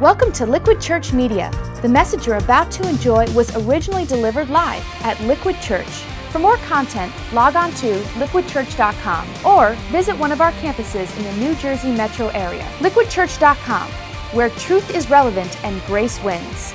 Welcome to Liquid Church Media. The message you're about to enjoy was originally delivered live at Liquid Church. For more content, log on to liquidchurch.com or visit one of our campuses in the New Jersey metro area. Liquidchurch.com, where truth is relevant and grace wins.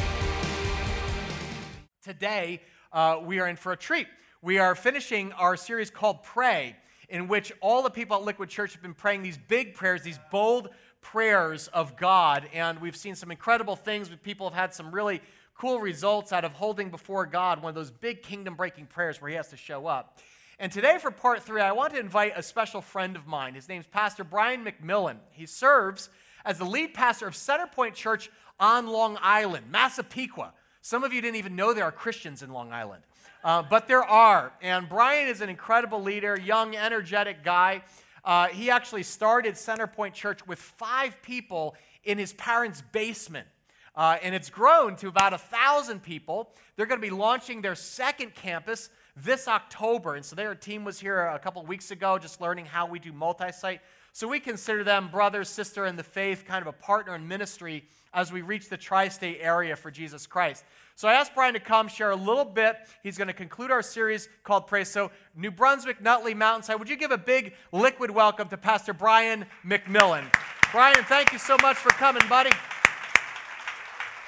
Today, uh, we are in for a treat. We are finishing our series called Pray, in which all the people at Liquid Church have been praying these big prayers, these bold prayers of God. And we've seen some incredible things. People have had some really cool results out of holding before God one of those big kingdom breaking prayers where He has to show up. And today, for part three, I want to invite a special friend of mine. His name's Pastor Brian McMillan. He serves as the lead pastor of Centerpoint Church on Long Island, Massapequa. Some of you didn't even know there are Christians in Long Island, uh, but there are. And Brian is an incredible leader, young, energetic guy. Uh, he actually started Centerpoint Church with five people in his parents' basement. Uh, and it's grown to about a thousand people. They're going to be launching their second campus this October. And so their team was here a couple weeks ago just learning how we do multi site. So we consider them brother, sister in the faith, kind of a partner in ministry as we reach the tri state area for Jesus Christ. So I asked Brian to come share a little bit. He's going to conclude our series called Praise. So, New Brunswick, Nutley, Mountainside, would you give a big liquid welcome to Pastor Brian McMillan? Brian, thank you so much for coming, buddy.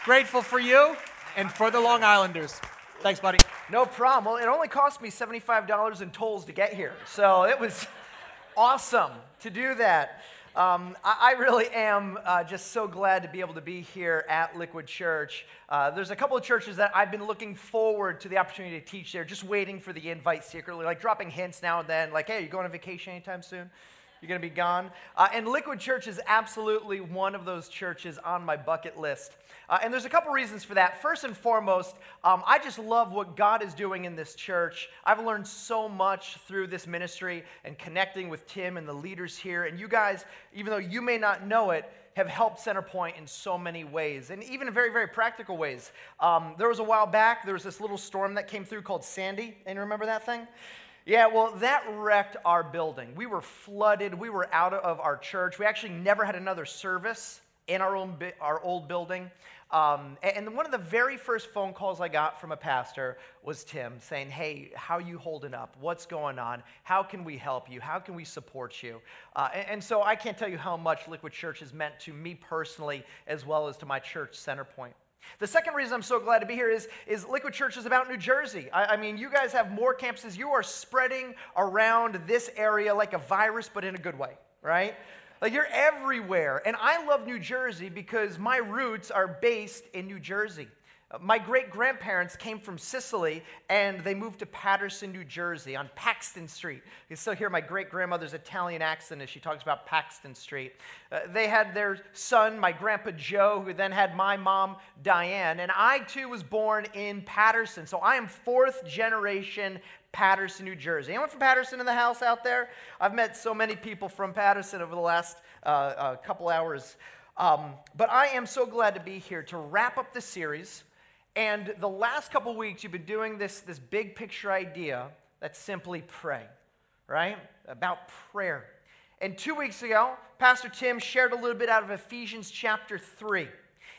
Grateful for you and for the Long Islanders. Thanks, buddy. No problem. Well, it only cost me $75 in tolls to get here. So it was awesome to do that. Um, I, I, really am uh, just so glad to be able to be here at Liquid Church. Uh, there's a couple of churches that I've been looking forward to the opportunity to teach there, just waiting for the invite secretly, like dropping hints now and then, like, hey, you going on vacation anytime soon? You're going to be gone. Uh, and Liquid Church is absolutely one of those churches on my bucket list. Uh, and there's a couple reasons for that. First and foremost, um, I just love what God is doing in this church. I've learned so much through this ministry and connecting with Tim and the leaders here. And you guys, even though you may not know it, have helped Centerpoint in so many ways, and even in very, very practical ways. Um, there was a while back, there was this little storm that came through called Sandy. And remember that thing? Yeah, well, that wrecked our building. We were flooded. We were out of our church. We actually never had another service in our, own, our old building. Um, and one of the very first phone calls I got from a pastor was Tim saying, Hey, how are you holding up? What's going on? How can we help you? How can we support you? Uh, and, and, so I can't tell you how much Liquid Church has meant to me personally as well as to my church, Centerpoint. The second reason I'm so glad to be here is, is Liquid Church is about New Jersey. I, I, mean, you guys have more campuses. You are spreading around this area like a virus, but in a good way, right? Like you're everywhere. And I love New Jersey because my roots are based in New Jersey. My great grandparents came from Sicily and they moved to Paterson, New Jersey on Paxton Street. You still hear my great grandmother's Italian accent as she talks about Paxton Street. Uh, they had their son, my grandpa Joe, who then had my mom, Diane. And I too was born in Paterson. So I am fourth generation Paterson, New Jersey. Anyone from Paterson in the house out there? I've met so many people from Paterson over the last uh, uh, couple hours. Um, but I am so glad to be here to wrap up the series and the last couple weeks, you've been doing this, this big picture idea that's simply pray, right? About prayer. And two weeks ago, Pastor Tim shared a little bit out of Ephesians chapter 3.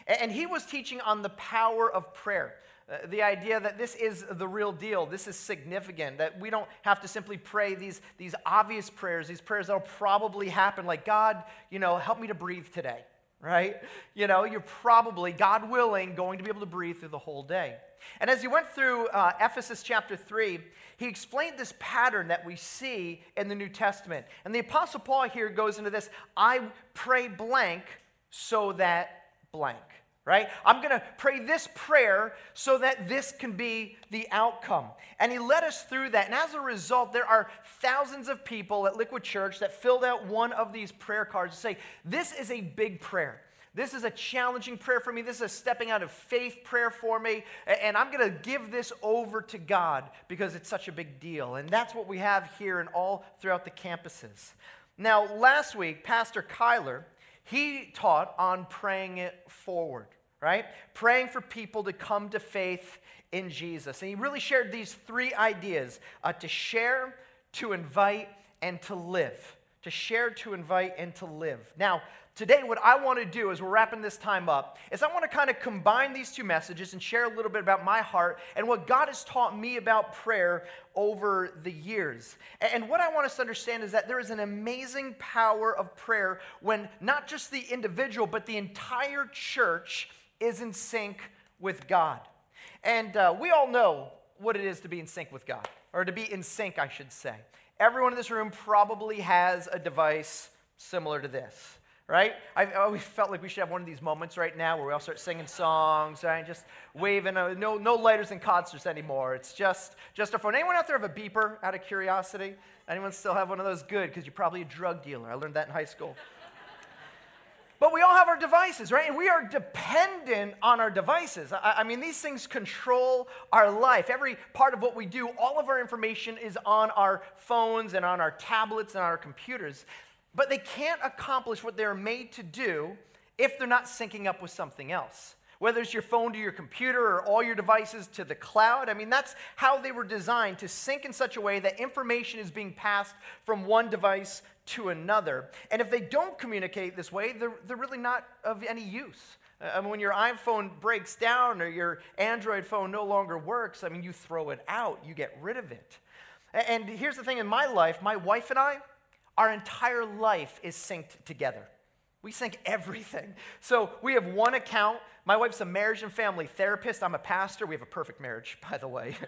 And he was teaching on the power of prayer. Uh, the idea that this is the real deal, this is significant, that we don't have to simply pray these, these obvious prayers, these prayers that will probably happen, like, God, you know, help me to breathe today right? You know, you're probably, God willing, going to be able to breathe through the whole day. And as he went through uh, Ephesus chapter 3, he explained this pattern that we see in the New Testament. And the Apostle Paul here goes into this I pray blank so that blank, right? I'm going to pray this prayer so that this can be the outcome. And he led us through that. And as a result, there are thousands of people at Liquid Church that filled out one of these prayer cards to say, This is a big prayer. This is a challenging prayer for me. This is a stepping out of faith prayer for me. And I'm going to give this over to God because it's such a big deal. And that's what we have here and all throughout the campuses. Now, last week, Pastor Kyler, he taught on praying it forward, right? Praying for people to come to faith in Jesus. And he really shared these three ideas uh, to share, to invite, and to live to share, to invite, and to live. Now, today, what I want to do as we're wrapping this time up is I want to kind of combine these two messages and share a little bit about my heart and what God has taught me about prayer over the years. And what I want us to understand is that there is an amazing power of prayer when not just the individual, but the entire church is in sync with God. And uh, we all know what it is to be in sync with God, or to be in sync, I should say. Everyone in this room probably has a device similar to this, right? I always felt like we should have one of these moments right now where we all start singing songs, right? Just waving. Uh, no, no lighters and concerts anymore. It's just, just a phone. Anyone out there have a beeper out of curiosity? Anyone still have one of those? Good, because you're probably a drug dealer. I learned that in high school. But we all have our devices, right? And we are dependent on our devices. I, I, mean, these things control our life. Every part of what we do, all of our information is on our phones and on our tablets and on our computers. But they can't accomplish what they're made to do if they're not syncing up with something else. Whether it's your phone to your computer or all your devices to the cloud, I mean, that's how they were designed to sync in such a way that information is being passed from one device to another. And if they don't communicate this way, they're, they're really not of any use. Uh, I mean, when your iPhone breaks down or your Android phone no longer works, I mean, you throw it out, you get rid of it. And here's the thing in my life my wife and I, our entire life is synced together. We sync everything. So we have one account. My wife's a marriage and family therapist. I'm a pastor. We have a perfect marriage, by the way.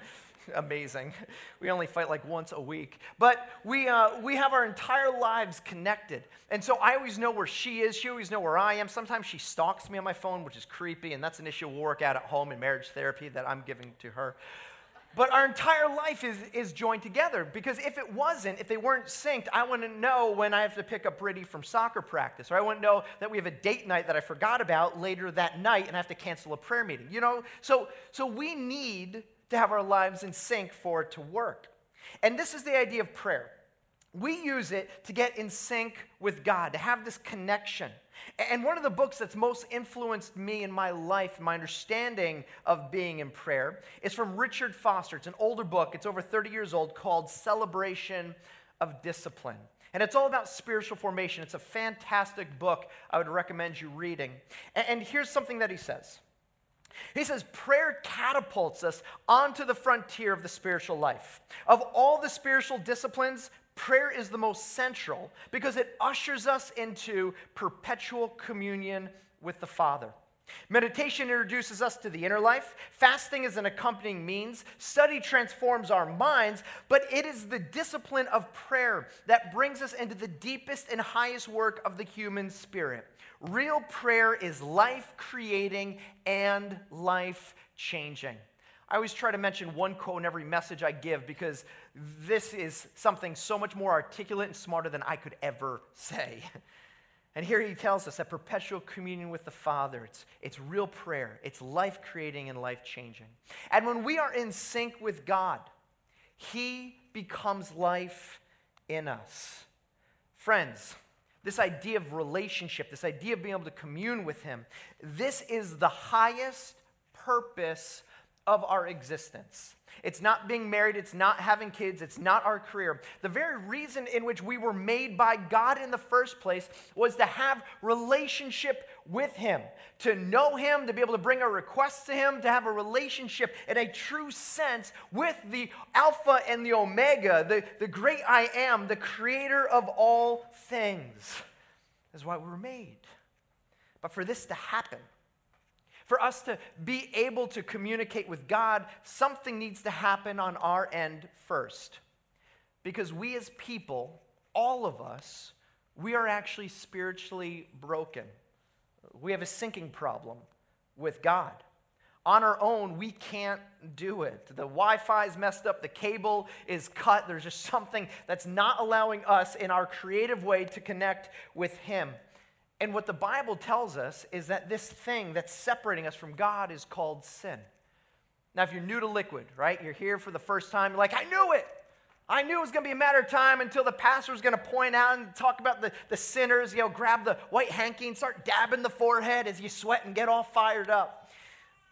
amazing. We only fight like once a week. But we, uh, we have our entire lives connected. And so I always know where she is. She always know where I am. Sometimes she stalks me on my phone, which is creepy. And that's an issue we'll work out at home in marriage therapy that I'm giving to her. But our entire life is, is joined together because if it wasn't, if they weren't synced, I wouldn't know when I have to pick up Brittany from soccer practice, or I wouldn't know that we have a date night that I forgot about later that night and I have to cancel a prayer meeting. You know, so, so we need to have our lives in sync for it to work. And this is the idea of prayer. We use it to get in sync with God, to have this connection. And one of the books that's most influenced me in my life, my understanding of being in prayer, is from Richard Foster. It's an older book, it's over 30 years old, called Celebration of Discipline. And it's all about spiritual formation. It's a fantastic book I would recommend you reading. And here's something that he says he says, prayer catapults us onto the frontier of the spiritual life. Of all the spiritual disciplines, prayer is the most central because it ushers us into perpetual communion with the Father. Meditation introduces us to the inner life. Fasting is an accompanying means. Study transforms our minds, but it is the discipline of prayer that brings us into the deepest and highest work of the human spirit. Real prayer is life creating and life changing. I always try to mention one quote in every message I give because this is something so much more articulate and smarter than I could ever say. And here he tells us that perpetual communion with the Father, it's, it's real prayer, it's life creating and life changing. And when we are in sync with God, he becomes life in us. Friends, this idea of relationship, this idea of being able to commune with Him, this is the highest purpose of our existence. It's not being married, it's not having kids, it's not our career. The very reason in which we were made by God in the first place was to have relationship with him, to know him, to be able to bring our requests to him, to have a relationship in a true sense with the Alpha and the Omega, the, the great I am, the creator of all things. Is why we were made. But for this to happen, for us to be able to communicate with God, something needs to happen on our end first. Because we as people, all of us, we are actually spiritually broken. We have a sinking problem with God. On our own, we can't do it. The Wi Fi is messed up, the cable is cut. There's just something that's not allowing us in our creative way to connect with Him. And what the Bible tells us is that this thing that's separating us from God is called sin. Now, if you're new to liquid, right, you're here for the first time, you're like, I knew it. I knew it was going to be a matter of time until the pastor was going to point out and talk about the, the sinners, you know, grab the white hanky and start dabbing the forehead as you sweat and get all fired up.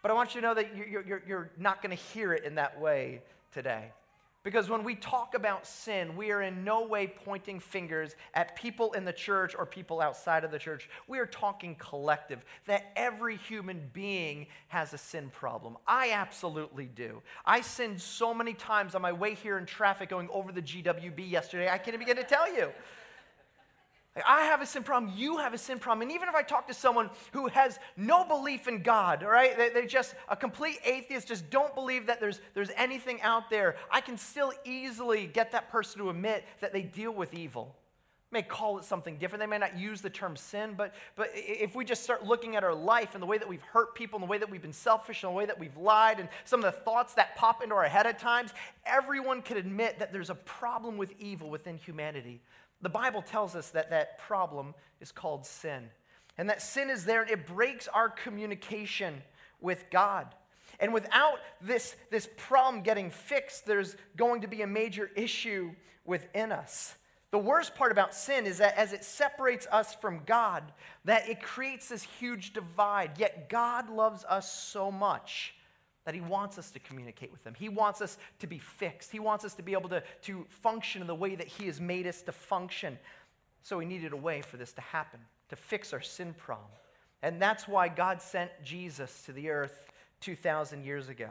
But I want you to know that you're, you're, you're not going to hear it in that way today. Because when we talk about sin, we are in no way pointing fingers at people in the church or people outside of the church. We are talking collective, that every human being has a sin problem. I absolutely do. I sinned so many times on my way here in traffic going over the GWB yesterday, I can't even begin to tell you. I have a sin problem, you have a sin problem. And even if I talk to someone who has no belief in God, all right, they, they're just a complete atheist, just don't believe that there's, there's anything out there, I can still easily get that person to admit that they deal with evil. May call it something different. They may not use the term sin, but, but if we just start looking at our life and the way that we've hurt people, and the way that we've been selfish, and the way that we've lied, and some of the thoughts that pop into our head at times, everyone can admit that there's a problem with evil within humanity. The Bible tells us that that problem is called sin. And that sin is there, and it breaks our communication with God. And without this, this problem getting fixed, there's going to be a major issue within us. The worst part about sin is that as it separates us from God, that it creates this huge divide. Yet God loves us so much that He wants us to communicate with Him. He wants us to be fixed. He wants us to be able to, to function in the way that He has made us to function. So He needed a way for this to happen, to fix our sin problem. And that's why God sent Jesus to the earth 2,000 years ago.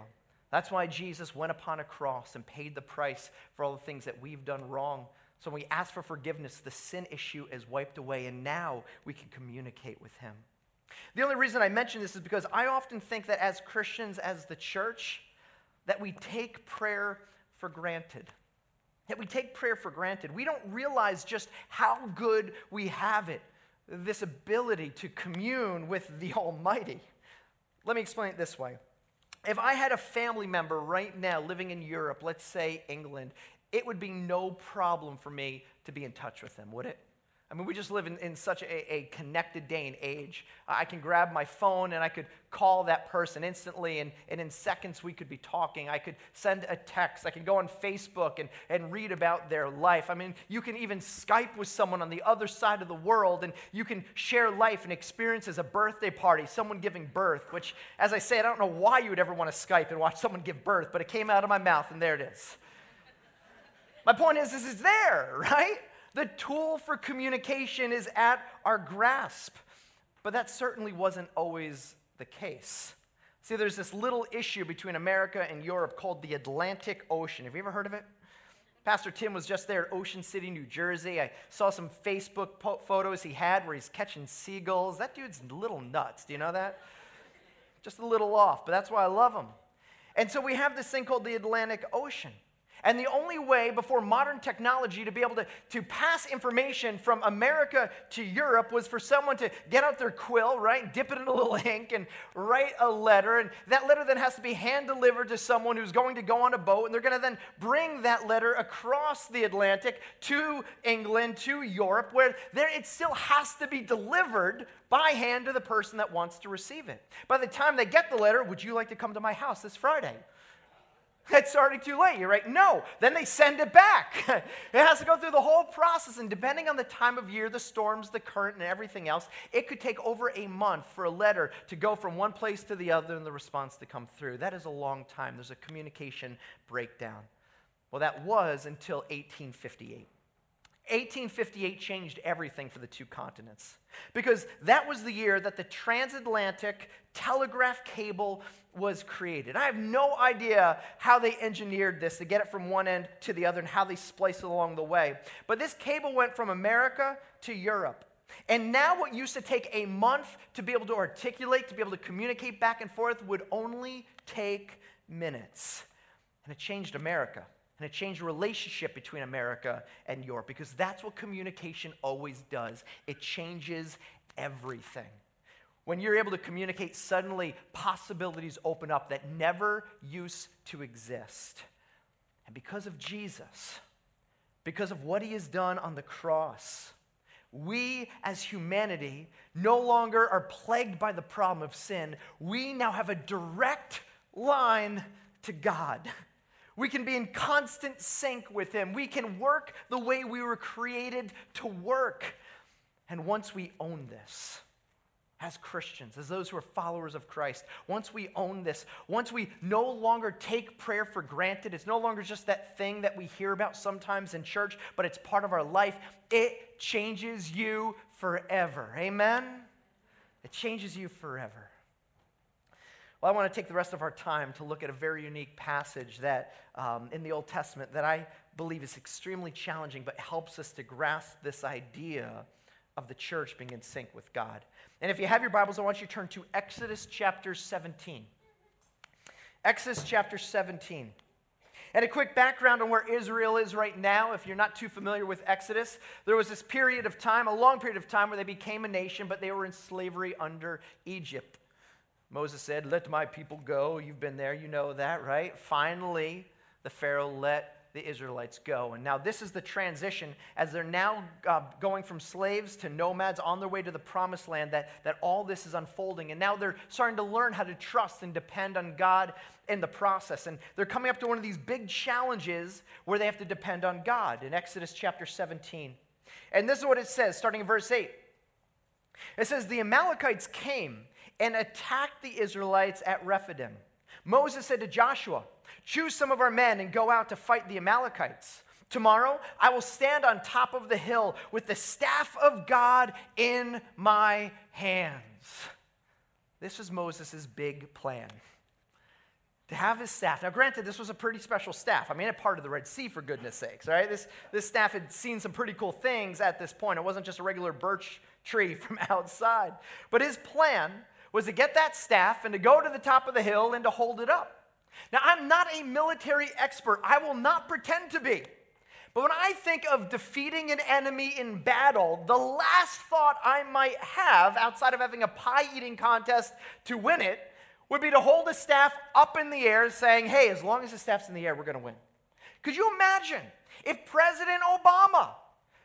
That's why Jesus went upon a cross and paid the price for all the things that we've done wrong. So when we ask for forgiveness, the sin issue is wiped away, and now we can communicate with Him. The only reason I mention this is because I often think that as Christians, as the church, that we take prayer for granted. That we take prayer for granted. We don't realize just how good we have it, this ability to commune with the Almighty. Let me explain it this way. If I had a family member right now living in Europe, let's say England, it would be no problem for me to be in touch with them, would it? I mean, we just live in, in such a, a, connected day and age. I can grab my phone and I could call that person instantly, and, and in seconds we could be talking. I could send a text. I can go on Facebook and, and read about their life. I mean, you can even Skype with someone on the other side of the world, and you can share life and experiences a birthday party, someone giving birth, which, as I say, I don't know why you would ever want to Skype and watch someone give birth, but it came out of my mouth, and there it is. My point is, this is there, right? The tool for communication is at our grasp. But that certainly wasn't always the case. See, there's this little issue between America and Europe called the Atlantic Ocean. Have you ever heard of it? Pastor Tim was just there at Ocean City, New Jersey. I saw some Facebook po- photos he had where he's catching seagulls. That dude's a little nuts. Do you know that? Just a little off, but that's why I love him. And so we have this thing called the Atlantic Ocean. And the only way before modern technology to be able to, to pass information from America to Europe was for someone to get out their quill, right, dip it in a little ink and write a letter. And that letter then has to be hand delivered to someone who's going to go on a boat. And they're going to then bring that letter across the Atlantic to England, to Europe, where there, it still has to be delivered by hand to the person that wants to receive it. By the time they get the letter, would you like to come to my house this Friday? It's already too late. You're right. No. Then they send it back. it has to go through the whole process. And depending on the time of year, the storms, the current, and everything else, it could take over a month for a letter to go from one place to the other and the response to come through. That is a long time. There's a communication breakdown. Well, that was until 1858. 1858 changed everything for the two continents because that was the year that the transatlantic telegraph cable was created. I have no idea how they engineered this to get it from one end to the other and how they spliced it along the way. But this cable went from America to Europe. And now, what used to take a month to be able to articulate, to be able to communicate back and forth, would only take minutes. And it changed America. And it changed the relationship between America and Europe because that's what communication always does. It changes everything. When you're able to communicate, suddenly possibilities open up that never used to exist. And because of Jesus, because of what he has done on the cross, we as humanity no longer are plagued by the problem of sin. We now have a direct line to God. We can be in constant sync with Him. We can work the way we were created to work. And once we own this, as Christians, as those who are followers of Christ, once we own this, once we no longer take prayer for granted, it's no longer just that thing that we hear about sometimes in church, but it's part of our life, it changes you forever. Amen? It changes you forever. Well, I want to take the rest of our time to look at a very unique passage that um, in the Old Testament that I believe is extremely challenging, but helps us to grasp this idea of the church being in sync with God. And if you have your Bibles, I want you to turn to Exodus chapter 17. Exodus chapter 17. And a quick background on where Israel is right now, if you're not too familiar with Exodus, there was this period of time, a long period of time, where they became a nation, but they were in slavery under Egypt. Moses said, Let my people go. You've been there, you know that, right? Finally, the Pharaoh let the Israelites go. And now this is the transition as they're now uh, going from slaves to nomads on their way to the promised land that, that all this is unfolding. And now they're starting to learn how to trust and depend on God in the process. And they're coming up to one of these big challenges where they have to depend on God in Exodus chapter 17. And this is what it says, starting in verse 8. It says, The Amalekites came and attacked the Israelites at Rephidim. Moses said to Joshua, Choose some of our men and go out to fight the Amalekites. Tomorrow I will stand on top of the hill with the staff of God in my hands. This was Moses' big plan. To have his staff. Now, granted, this was a pretty special staff. I mean, a part of the Red Sea, for goodness sakes, right? This, this staff had seen some pretty cool things at this point. It wasn't just a regular birch tree from outside. But his plan was to get that staff and to go to the top of the hill and to hold it up. Now, I'm not a military expert, I will not pretend to be. But when I think of defeating an enemy in battle, the last thought I might have, outside of having a pie eating contest to win it, would be to hold a staff up in the air saying, hey, as long as the staff's in the air, we're going to win. Could you imagine if President Obama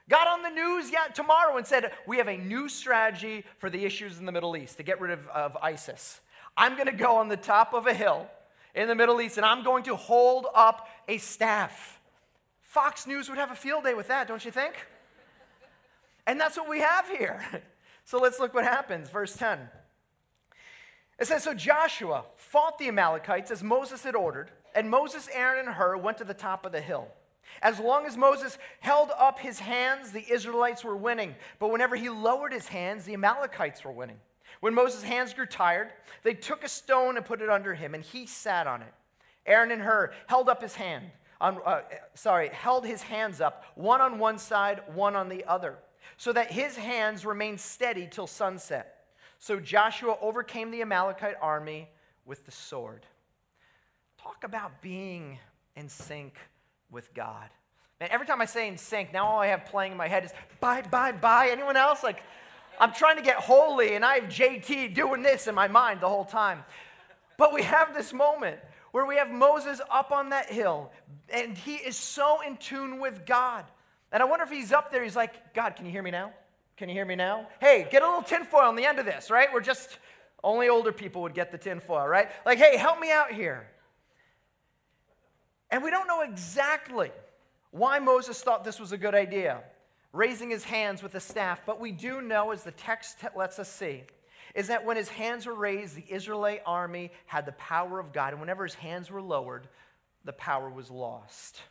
got on the news yet tomorrow and said, we have a new strategy for the issues in the Middle East to get rid of, of ISIS? I'm going to go on the top of a hill in the Middle East, and I'm going to hold up a staff. Fox News would have a field day with that, don't you think? And that's what we have here. So let's look what happens. Verse 10. It says So Joshua fought the Amalekites as Moses had ordered, and Moses, Aaron, and Hur went to the top of the hill. As long as Moses held up his hands, the Israelites were winning. But whenever he lowered his hands, the Amalekites were winning. When Moses' hands grew tired, they took a stone and put it under him, and he sat on it. Aaron and Hur held up his hand, on, uh, sorry, held his hands up, one on one side, one on the other, so that his hands remained steady till sunset. So Joshua overcame the Amalekite army with the sword. Talk about being in sync with God. Man, every time I say in sync, now all I have playing in my head is bye, bye, bye. Anyone else? Like, I'm trying to get holy, and I have JT doing this in my mind the whole time. But we have this moment where we have Moses up on that hill, and he is so in tune with God. And I wonder if he's up there, he's like, God, can you hear me now? Can you hear me now? Hey, get a little tinfoil on the end of this, right? We're just, only older people would get the tinfoil, right? Like, hey, help me out here. And we don't know exactly why Moses thought this was a good idea raising his hands with a staff. But we do know, as the text lets us see, is that when his hands were raised, the Israelite army had the power of God. And whenever his hands were lowered, the power was lost.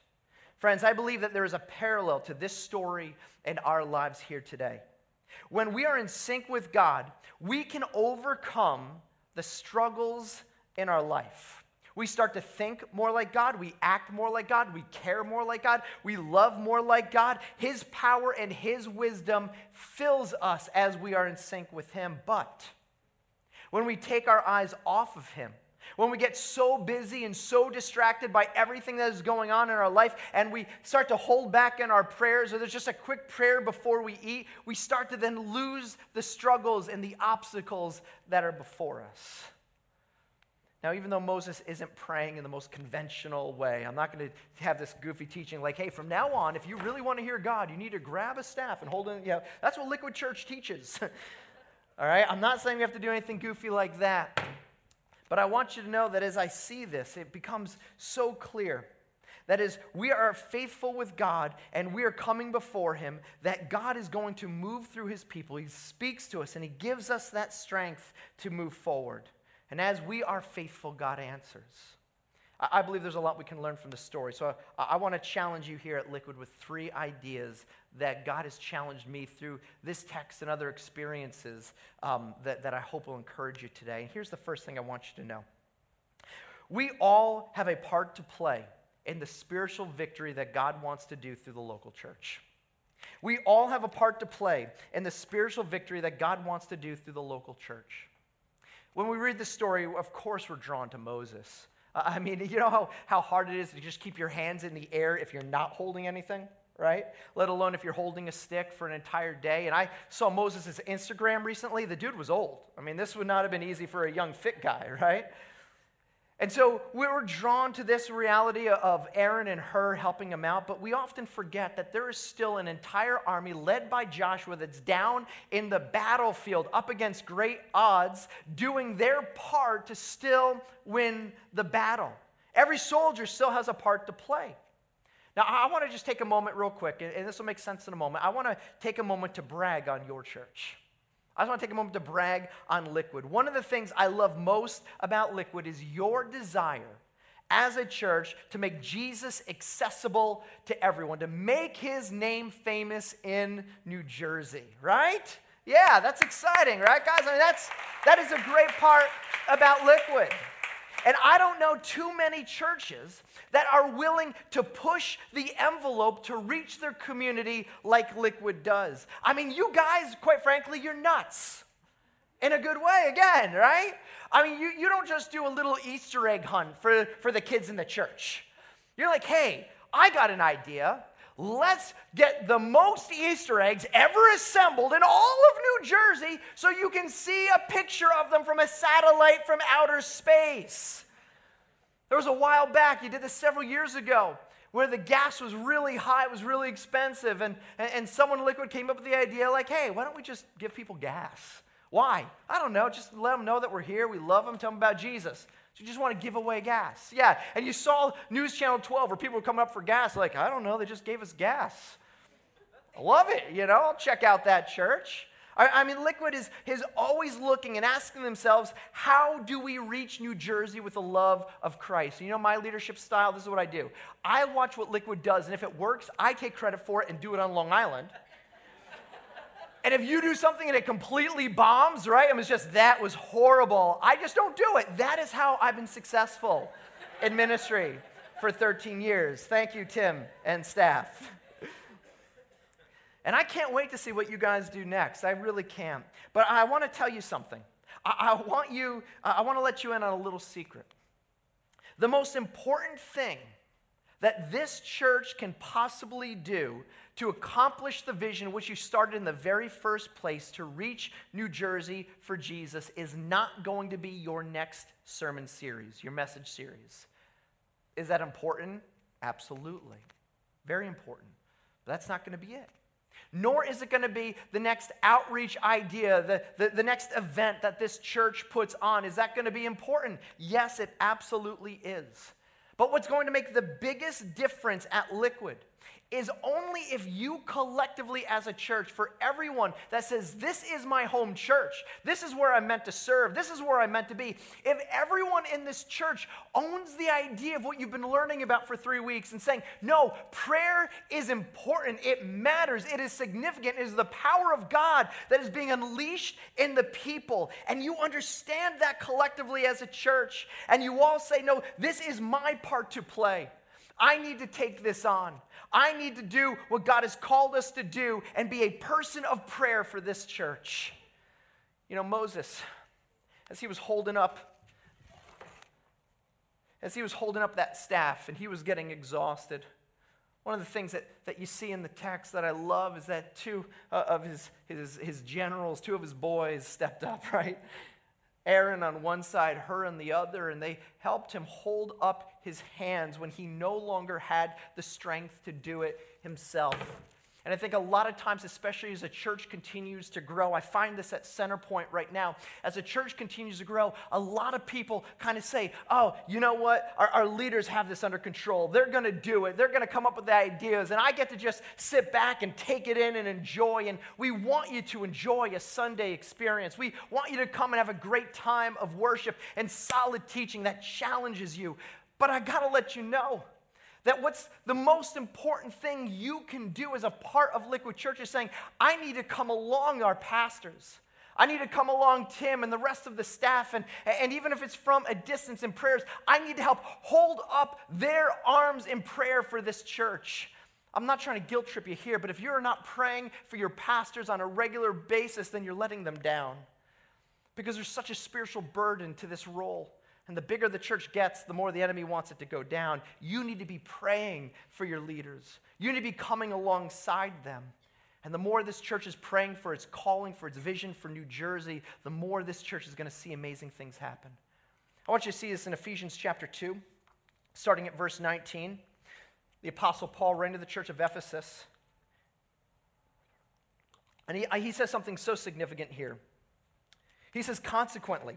Friends, I believe that there is a parallel to this story in our lives here today. When we are in sync with God, we can overcome the struggles in our life. We start to think more like God. We act more like God. We care more like God. We love more like God. His power and His wisdom fills us as we are in sync with Him. But when we take our eyes off of Him, when we get so busy and so distracted by everything that is going on in our life, and we start to hold back in our prayers, or there's just a quick prayer before we eat, we start to then lose the struggles and the obstacles that are before us. Now, even though Moses isn't praying in the most conventional way, I'm not going to have this goofy teaching like, hey, from now on, if you really want to hear God, you need to grab a staff and hold it. You know, that's what Liquid Church teaches. All right? I'm not saying we have to do anything goofy like that. But I want you to know that as I see this, it becomes so clear that is, we are faithful with God and we are coming before Him, that God is going to move through His people. He speaks to us and He gives us that strength to move forward. And as we are faithful, God answers. I believe there's a lot we can learn from the story. So I, I want to challenge you here at Liquid with three ideas that God has challenged me through this text and other experiences um, that, that I hope will encourage you today. And here's the first thing I want you to know we all have a part to play in the spiritual victory that God wants to do through the local church. We all have a part to play in the spiritual victory that God wants to do through the local church. When we read the story, of course, we're drawn to Moses. I mean, you know how, how hard it is to just keep your hands in the air if you're not holding anything, right? Let alone if you're holding a stick for an entire day. And I saw Moses' Instagram recently. The dude was old. I mean, this would not have been easy for a young, fit guy, right? And so we were drawn to this reality of Aaron and Hur helping him out, but we often forget that there is still an entire army led by Joshua that's down in the battlefield up against great odds, doing their part to still win the battle. Every soldier still has a part to play. Now, I want to just take a moment, real quick, and this will make sense in a moment. I want to take a moment to brag on your church. I just want to take a moment to brag on Liquid. One of the things I love most about Liquid is your desire as a church to make Jesus accessible to everyone, to make his name famous in New Jersey, right? Yeah, that's exciting, right, guys? I mean, that's, that is a great part about Liquid. And I don't know too many churches that are willing to push the envelope to reach their community like Liquid does. I mean, you guys, quite frankly, you're nuts. In a good way, again, right? I mean, you, you don't just do a little Easter egg hunt for, for the kids in the church. You're like, hey, I got an idea. Let's get the most Easter eggs ever assembled in all of New Jersey so you can see a picture of them from a satellite from outer space. There was a while back, you did this several years ago, where the gas was really high, it was really expensive, and, and, and someone liquid came up with the idea like, hey, why don't we just give people gas? Why? I don't know. Just let them know that we're here. We love them. Tell them about Jesus. You just want to give away gas. Yeah. And you saw News Channel 12 where people were coming up for gas. Like, I don't know. They just gave us gas. I love it. You know, I'll check out that church. I, mean, Liquid is, is always looking and asking themselves, how do we reach New Jersey with the love of Christ? You know my leadership style? This is what I do. I watch what Liquid does, and if it works, I take credit for it and do it on Long Island. And if you do something and it completely bombs, right? I mean, it's just that was horrible. I just don't do it. That is how I've been successful in ministry for 13 years. Thank you, Tim and staff. And I can't wait to see what you guys do next. I really can't. But I want to tell you something. I, I want you, I want to let you in on a little secret. The most important thing that this church can possibly do to accomplish the vision which you started in the very first place to reach New Jersey for Jesus is not going to be your next sermon series, your message series. Is that important? Absolutely. Very important. But that's not going to be it nor is it going to be the next outreach idea, the, the, the, next event that this church puts on. Is that going to be important? Yes, it absolutely is. But what's going to make the biggest difference at Liquid is only if you collectively as a church, for everyone that says, This is my home church, this is where I'm meant to serve, this is where I'm meant to be, if everyone in this church owns the idea of what you've been learning about for three weeks and saying, No, prayer is important, it matters, it is significant, it is the power of God that is being unleashed in the people, and you understand that collectively as a church, and you all say, No, this is my part to play. I need to take this on. I need to do what God has called us to do and be a person of prayer for this church. You know, Moses, as he was holding up, as he was holding up that staff and he was getting exhausted, one of the things that, that you see in the text that I love is that two uh, of his, his, his generals, two of his boys stepped up, right? Aaron on one side, Hur on the other, and they helped him hold up his hands when he no longer had the strength to do it himself. And I think a lot of times, especially as a church continues to grow, I find this at Centerpoint right now. As a church continues to grow, a lot of people kind of say, oh, you know what? Our, our leaders have this under control. They're going to do it. They're going to come up with the ideas. And I get to just sit back and take it in and enjoy. And we want you to enjoy a Sunday experience. We want you to come and have a great time of worship and solid teaching that challenges you. But I got to let you know that what's the most important thing you can do as a part of Liquid Church is saying, I need to come along our pastors. I need to come along Tim and the rest of the staff, and, and even if it's from a distance in prayers, I need to help hold up their arms in prayer for this church. I'm not trying to guilt trip you here, but if you're not praying for your pastors on a regular basis, then you're letting them down. Because there's such a spiritual burden to this role. And the bigger the church gets, the more the enemy wants it to go down. You need to be praying for your leaders, you need to be coming alongside them. And the more this church is praying for its calling, for its vision for New Jersey, the more this church is going to see amazing things happen. I want you to see this in Ephesians chapter 2, starting at verse 19. The Apostle Paul ran to the church of Ephesus. And he, he says something so significant here. He says, consequently,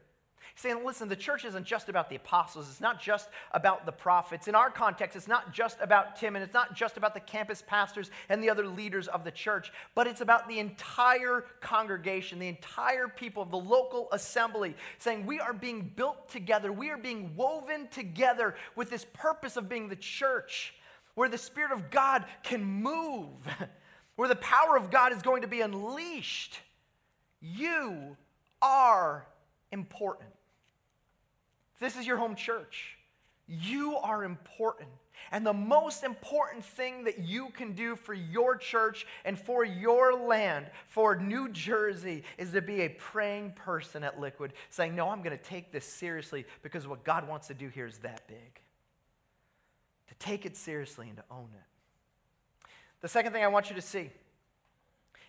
saying, listen, the church isn't just about the apostles, it's not just about the prophets. In our context, it's not just about Tim, and it's not just about the campus pastors and the other leaders of the church, but it's about the entire congregation, the entire people of the local assembly, saying, we are being built together, we are being woven together with this purpose of being the church where the Spirit of God can move, where the power of God is going to be unleashed. You are important. This is your home church. You are important. And the most important thing that you can do for your church and for your land, for New Jersey, is to be a praying person at Liquid, saying, No, I'm going to take this seriously because what God wants to do here is that big. To take it seriously and to own it. The second thing I want you to see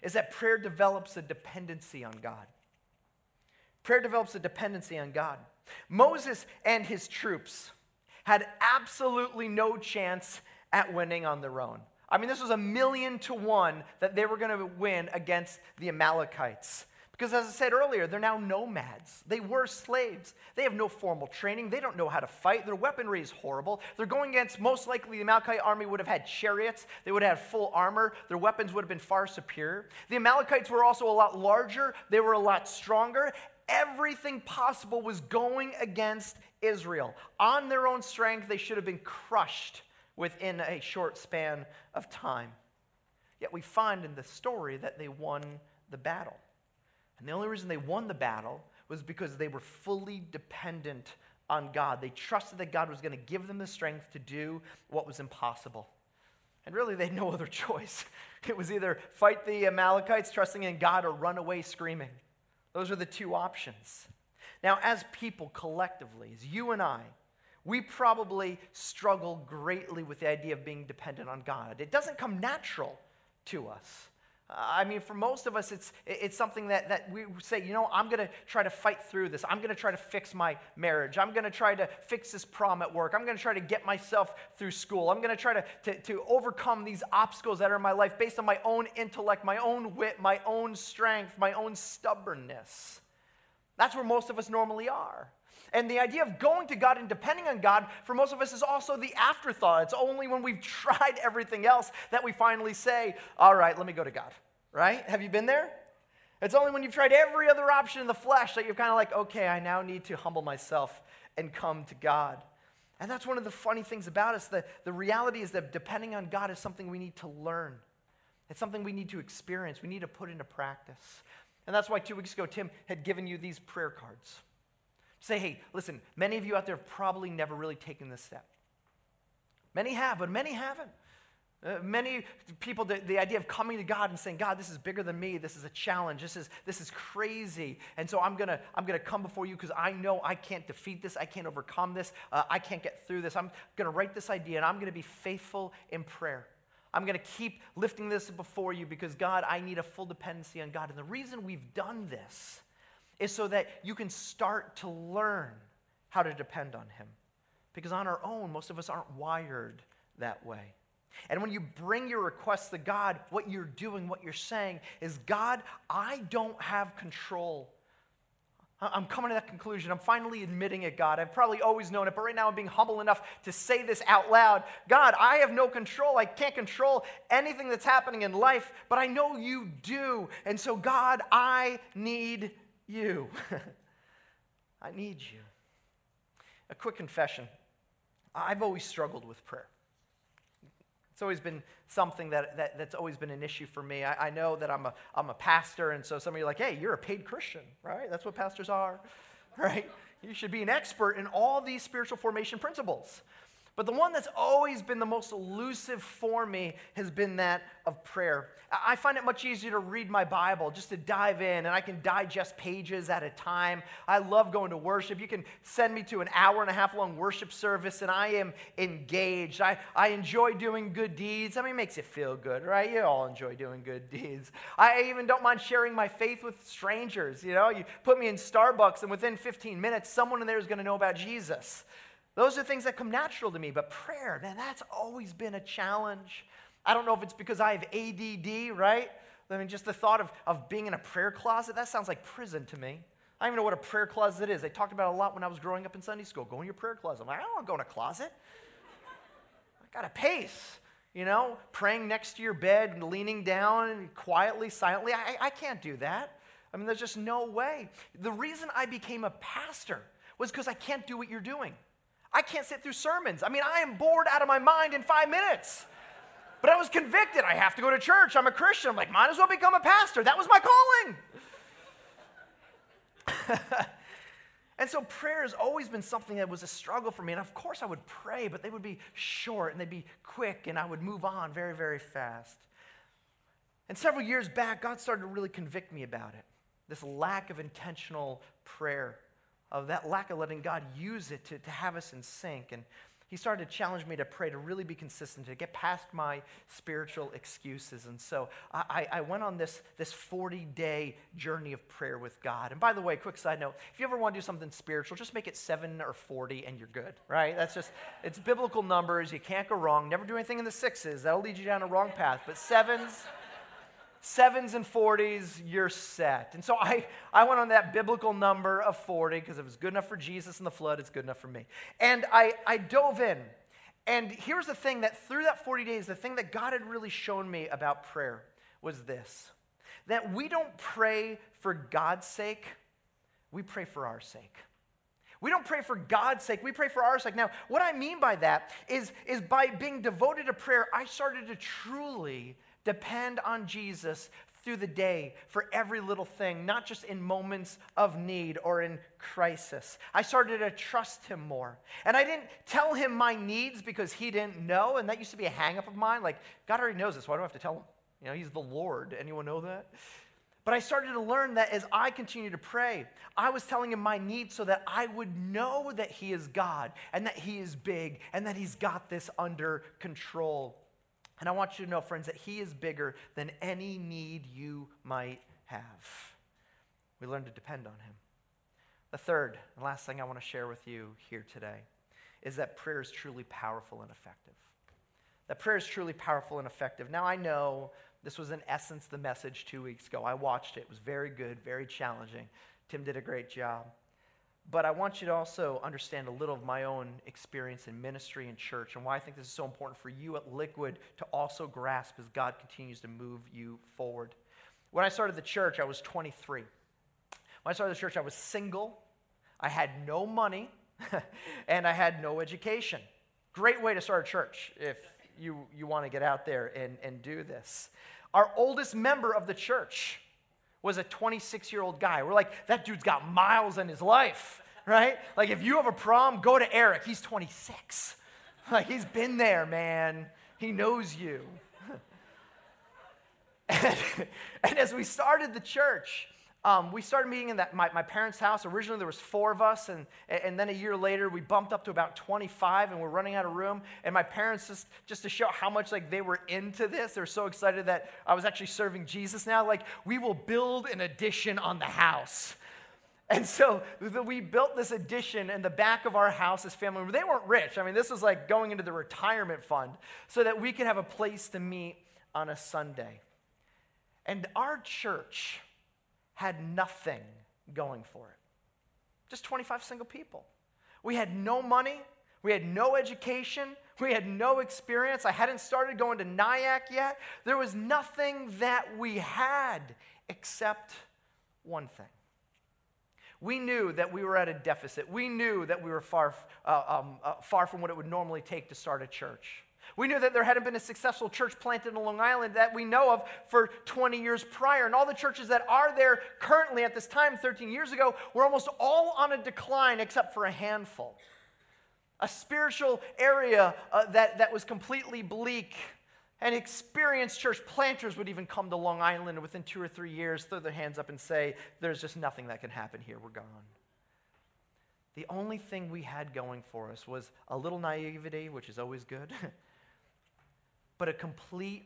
is that prayer develops a dependency on God. Prayer develops a dependency on God. Moses and his troops had absolutely no chance at winning on their own. I mean, this was a million to one that they were going to win against the Amalekites. Because as I said earlier, they're now nomads. They were slaves. They have no formal training. They don't know how to fight. Their weaponry is horrible. They're going against, most likely, the Amalekite army would have had chariots. They would have had full armor. Their weapons would have been far superior. The Amalekites were also a lot larger. They were a lot stronger everything possible was going against Israel. On their own strength, they should have been crushed within a short span of time. Yet we find in the story that they won the battle. And the only reason they won the battle was because they were fully dependent on God. They trusted that God was going to give them the strength to do what was impossible. And really, they had no other choice. It was either fight the Amalekites, trusting in God, or run away screaming. Those are the two options. Now, as people collectively, as you and I, we probably struggle greatly with the idea of being dependent on God. It doesn't come natural to us. I mean, for most of us, it's, it's something that, that we say, you know, I'm going to try to fight through this. I'm going to try to fix my marriage. I'm going to try to fix this prom at work. I'm going to try to get myself through school. I'm going to try to, to overcome these obstacles that are in my life based on my own intellect, my own wit, my own strength, my own stubbornness. That's where most of us normally are. And the idea of going to God and depending on God for most of us is also the afterthought. It's only when we've tried everything else that we finally say, All right, let me go to God. Right? Have you been there? It's only when you've tried every other option in the flesh that you're kind of like, Okay, I now need to humble myself and come to God. And that's one of the funny things about us. The, the reality is that depending on God is something we need to learn. It's something we need to experience. We need to put into practice. And that's why two weeks ago, Tim had given you these prayer cards. Say, hey, listen, many of you out there have probably never really taken this step. Many have, but many haven't. Uh, many people, the, the, idea of coming to God and saying, God, this is bigger than me. This is a challenge. This is, this is crazy. And so I'm going to I'm gonna come before you because I know I can't defeat this. I can't overcome this. Uh, I can't get through this. I'm going to write this idea and I'm going to be faithful in prayer. I'm going to keep lifting this before you because, God, I need a full dependency on God. And the reason we've done this is so that you can start to learn how to depend on Him. Because on our own, most of us aren't wired that way. And when you bring your requests to God, what you're doing, what you're saying is, God, I don't have control. I'm coming to that conclusion. I'm finally admitting it, God. I've probably always known it, but right now I'm being humble enough to say this out loud. God, I have no control. I can't control anything that's happening in life, but I know you do. And so, God, I need you. I need you. A quick confession I've always struggled with prayer. It's always been something that, that, that's always been an issue for me. I, I, know that I'm a, I'm a pastor, and so some of you are like, hey, you're a paid Christian, right? That's what pastors are, right? You should be an expert in all these spiritual formation principles. But the one that's always been the most elusive for me has been that of prayer. I find it much easier to read my Bible, just to dive in, and I can digest pages at a time. I love going to worship. You can send me to an hour and a half long worship service, and I am engaged. I, I enjoy doing good deeds. I mean, it makes you feel good, right? You all enjoy doing good deeds. I even don't mind sharing my faith with strangers. You know, you put me in Starbucks, and within 15 minutes, someone in there is going to know about Jesus. Those are things that come natural to me, but prayer, man, that's always been a challenge. I don't know if it's because I have ADD, right? I mean, just the thought of, of being in a prayer closet, that sounds like prison to me. I don't even know what a prayer closet is. They talked about a lot when I was growing up in Sunday school. Go in your prayer closet. I'm like, I don't want to go in a closet. I got a pace, you know, praying next to your bed and leaning down and quietly, silently. I, I can't do that. I mean, there's just no way. The reason I became a pastor was because I can't do what you're doing. I can't sit through sermons. I mean, I am bored out of my mind in five minutes. But I was convicted. I have to go to church. I'm a Christian. I'm like, might as well become a pastor. That was my calling. and so prayer has always been something that was a struggle for me. And of course, I would pray, but they would be short and they'd be quick, and I would move on very, very fast. And several years back, God started to really convict me about it this lack of intentional prayer of that lack of letting God use it to, to have us in sync. And he started to challenge me to pray, to really be consistent, to get past my spiritual excuses. And so I, I went on this, this 40 day journey of prayer with God. And by the way, quick side note if you ever want to do something spiritual, just make it seven or 40 and you're good, right? That's just, it's biblical numbers. You can't go wrong. Never do anything in the sixes, that'll lead you down a wrong path. But sevens, sevens and 40s, you're set. And so I, I went on that biblical number of 40 because if it's good enough for Jesus in the flood, it's good enough for me. And I, I dove in. And here's the thing that through that 40 days, the thing that God had really shown me about prayer was this that we don't pray for God's sake, we pray for our sake. We don't pray for God's sake, we pray for our sake. Now, what I mean by that is, is by being devoted to prayer, I started to truly Depend on Jesus through the day for every little thing, not just in moments of need or in crisis. I started to trust him more. And I didn't tell him my needs because he didn't know, and that used to be a hangup of mine. Like, God already knows this. Why do I have to tell him? You know, he's the Lord. Anyone know that? But I started to learn that as I continued to pray, I was telling him my needs so that I would know that he is God and that he is big and that he's got this under control. And I want you to know, friends, that He is bigger than any need you might have. We learn to depend on Him. The third and last thing I want to share with you here today is that prayer is truly powerful and effective. That prayer is truly powerful and effective. Now, I know this was, in essence, the message two weeks ago. I watched it, it was very good, very challenging. Tim did a great job. But I want you to also understand a little of my own experience in ministry and church and why I think this is so important for you at Liquid to also grasp as God continues to move you forward. When I started the church, I was 23. When I started the church, I was single, I had no money, and I had no education. Great way to start a church if you, you want to get out there and, and do this. Our oldest member of the church was a 26 year old guy. We're like, that dude's got miles in his life, right? Like, if you have a problem, go to Eric. He's 26. Like, he's been there, man. He knows you. and, and as we started the church, um, we started meeting in that, my, my parents' house. Originally, there was four of us, and, and then a year later, we bumped up to about 25, and we're running out of room. And my parents, just, just to show how much like they were into this, they were so excited that I was actually serving Jesus now. Like, we will build an addition on the house. And so we built this addition in the back of our house as family. They weren't rich. I mean, this was like going into the retirement fund so that we could have a place to meet on a Sunday. And our church had nothing going for it. Just 25 single people. We had no money, we had no education, we had no experience. I hadn't started going to Nyack yet. There was nothing that we had except one thing. We knew that we were at a deficit. We knew that we were far, uh, um, uh, far from what it would normally take to start a church. We knew that there hadn't been a successful church planted in Long Island that we know of for 20 years prior. And all the churches that are there currently at this time, 13 years ago, were almost all on a decline except for a handful. A spiritual area uh, that, that was completely bleak. And experienced church planters would even come to Long Island and within two or three years throw their hands up and say, There's just nothing that can happen here. We're gone. The only thing we had going for us was a little naivety, which is always good. but a complete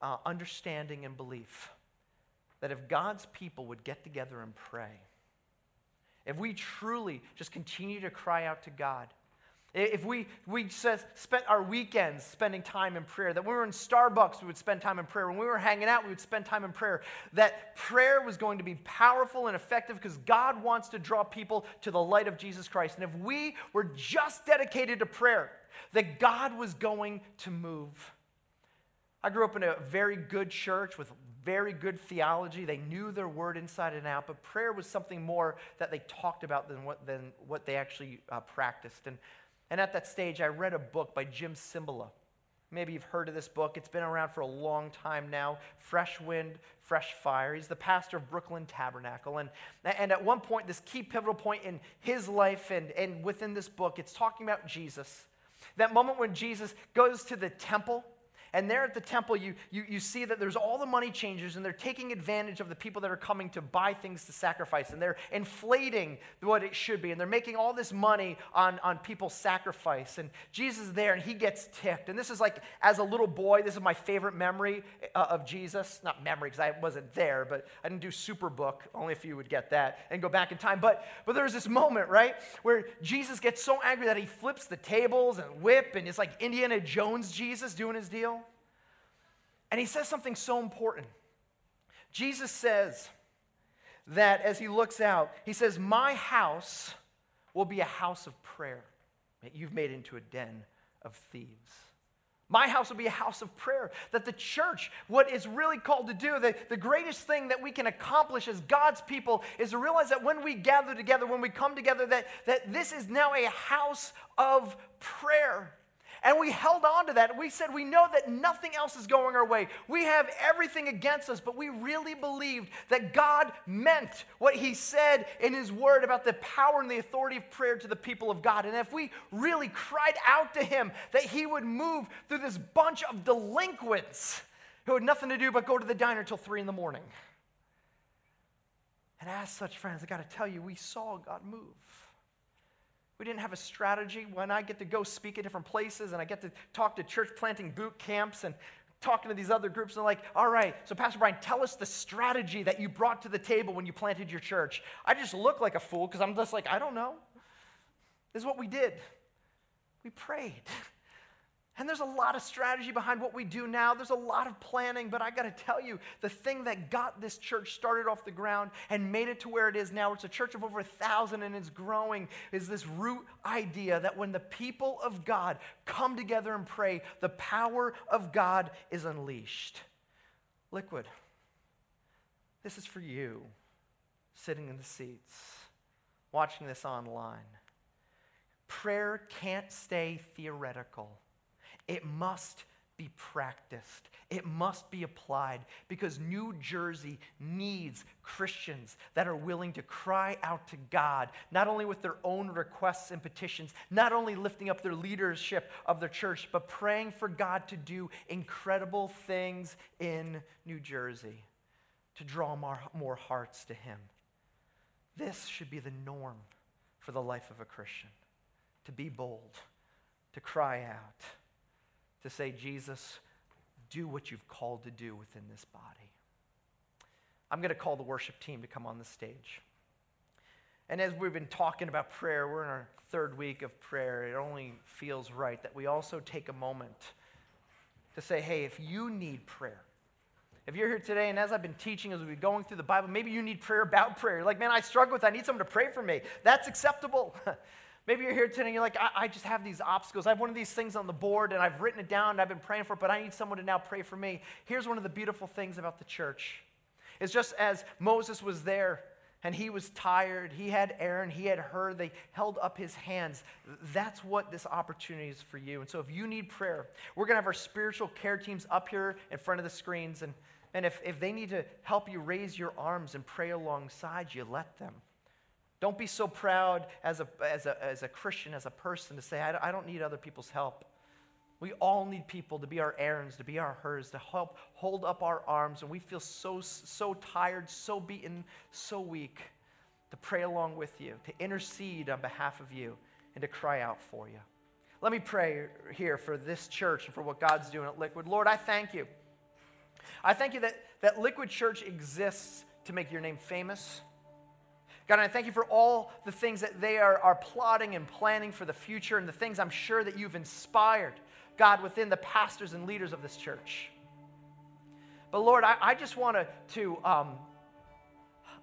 uh, understanding and belief that if God's people would get together and pray, if we truly just continue to cry out to God, if we, we spent our weekends spending time in prayer, that when we were in Starbucks, we would spend time in prayer. When we were hanging out, we would spend time in prayer. That prayer was going to be powerful and effective because God wants to draw people to the light of Jesus Christ. And if we were just dedicated to prayer, that God was going to move. I grew up in a very good church with very good theology. They knew their word inside and out, but prayer was something more that they talked about than what, than what they actually uh, practiced. And, and at that stage, I read a book by Jim Cymbala. Maybe you've heard of this book. It's been around for a long time now. Fresh Wind, Fresh Fire. He's the pastor of Brooklyn Tabernacle. And, and at one point, this key pivotal point in his life and, and within this book, it's talking about Jesus. That moment when Jesus goes to the temple and there at the temple, you, you, you see that there's all the money changers, and they're taking advantage of the people that are coming to buy things to sacrifice. And they're inflating what it should be. And they're making all this money on, on people's sacrifice. And Jesus is there, and he gets ticked. And this is like, as a little boy, this is my favorite memory uh, of Jesus. Not memory, because I wasn't there, but I didn't do Superbook, only if you would get that and go back in time. But, but there's this moment, right, where Jesus gets so angry that he flips the tables and whip, and it's like Indiana Jones Jesus doing his deal. And he says something so important. Jesus says that as he looks out, he says, My house will be a house of prayer. that You've made into a den of thieves. My house will be a house of prayer. That the church, what is really called to do, the, the greatest thing that we can accomplish as God's people is to realize that when we gather together, when we come together, that, that this is now a house of prayer. And we held on to that. We said, we know that nothing else is going our way. We have everything against us, but we really believed that God meant what He said in His Word about the power and the authority of prayer to the people of God. And if we really cried out to Him, that He would move through this bunch of delinquents who had nothing to do but go to the diner till three in the morning. And as such, friends, I got to tell you, we saw God move. We didn't have a strategy. When I get to go speak at different places and I get to talk to church planting boot camps and talking to these other groups, and like, all right, so Pastor Brian, tell us the strategy that you brought to the table when you planted your church. I just look like a fool because I'm just like, I don't know. This is what we did. We prayed. And there's a lot of strategy behind what we do now. There's a lot of planning, but I got to tell you, the thing that got this church started off the ground and made it to where it is now, it's a church of over a thousand and it's growing, is this root idea that when the people of God come together and pray, the power of God is unleashed. Liquid, this is for you sitting in the seats, watching this online. Prayer can't stay theoretical. It must be practiced. It must be applied because New Jersey needs Christians that are willing to cry out to God, not only with their own requests and petitions, not only lifting up their leadership of their church, but praying for God to do incredible things in New Jersey to draw more, more hearts to Him. This should be the norm for the life of a Christian to be bold, to cry out, to say, Jesus, do what you've called to do within this body. I'm going to call the worship team to come on the stage. And as we've been talking about prayer, we're in our third week of prayer. It only feels right that we also take a moment to say, hey, if you need prayer, if you're here today and as I've been teaching, as we've been going through the Bible, maybe you need prayer about prayer. Like, man, I struggle with. I need someone to pray for me. That's acceptable. maybe you're here today and you're like, I, I, just have these obstacles. I have one of these things on the board and I've written it down and I've been praying for it, but I need someone to now pray for me. Here's one of the beautiful things about the church. It's just as Moses was there and he was tired. He had Aaron, he had Hur, They held up his hands. That's what this opportunity is for you. And so, if you need prayer, we're going to have our spiritual care teams up here in front of the screens. And and if, if they need to help you raise your arms and pray alongside you, let them. Don't be so proud as a, as a, as a Christian, as a person, to say, I, I don't need other people's help. We all need people to be our Aarons, to be our Hurs, to help hold up our arms when we feel so, so tired, so beaten, so weak, to pray along with you, to intercede on behalf of you, and to cry out for you. Let me pray here for this church and for what God's doing at Liquid. Lord, I thank you. I thank you that, that Liquid Church exists to make your name famous. God, I thank you for all the things that they are, are plotting and planning for the future and the things I'm sure that you've inspired, God, within the pastors and leaders of this church. But Lord, I, I just want to, um,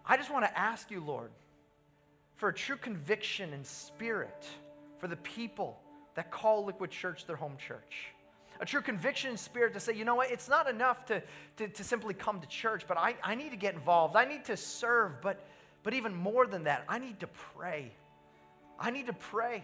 I just want to ask you, Lord, for a true conviction and spirit for the people that call Liquid Church their home church a true conviction and spirit to say, you know what, it's not enough to, to, to simply come to church, but I, I need to get involved. I need to serve, but, but even more than that, I need to pray. I need to pray.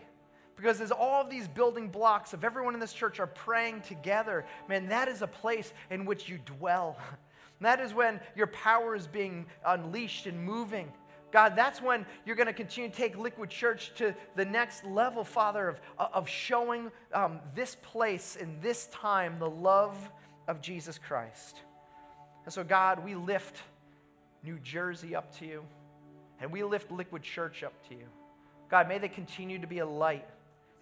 Because as all of these building blocks of everyone in this church are praying together, man, that is a place in which you dwell. that is when your power is being unleashed and moving. God, that's when you're going to continue to take Liquid Church to the next level, Father, of, of showing um, this place in this time the love of Jesus Christ. And so, God, we lift New Jersey up to you, and we lift Liquid Church up to you. God, may they continue to be a light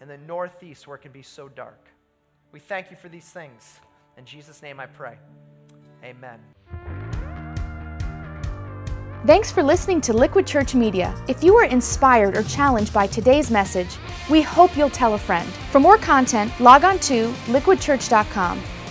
in the Northeast where it can be so dark. We thank you for these things. In Jesus' name I pray. Amen. Thanks for listening to Liquid Church Media. If you were inspired or challenged by today's message, we hope you'll tell a friend. For more content, log on to liquidchurch.com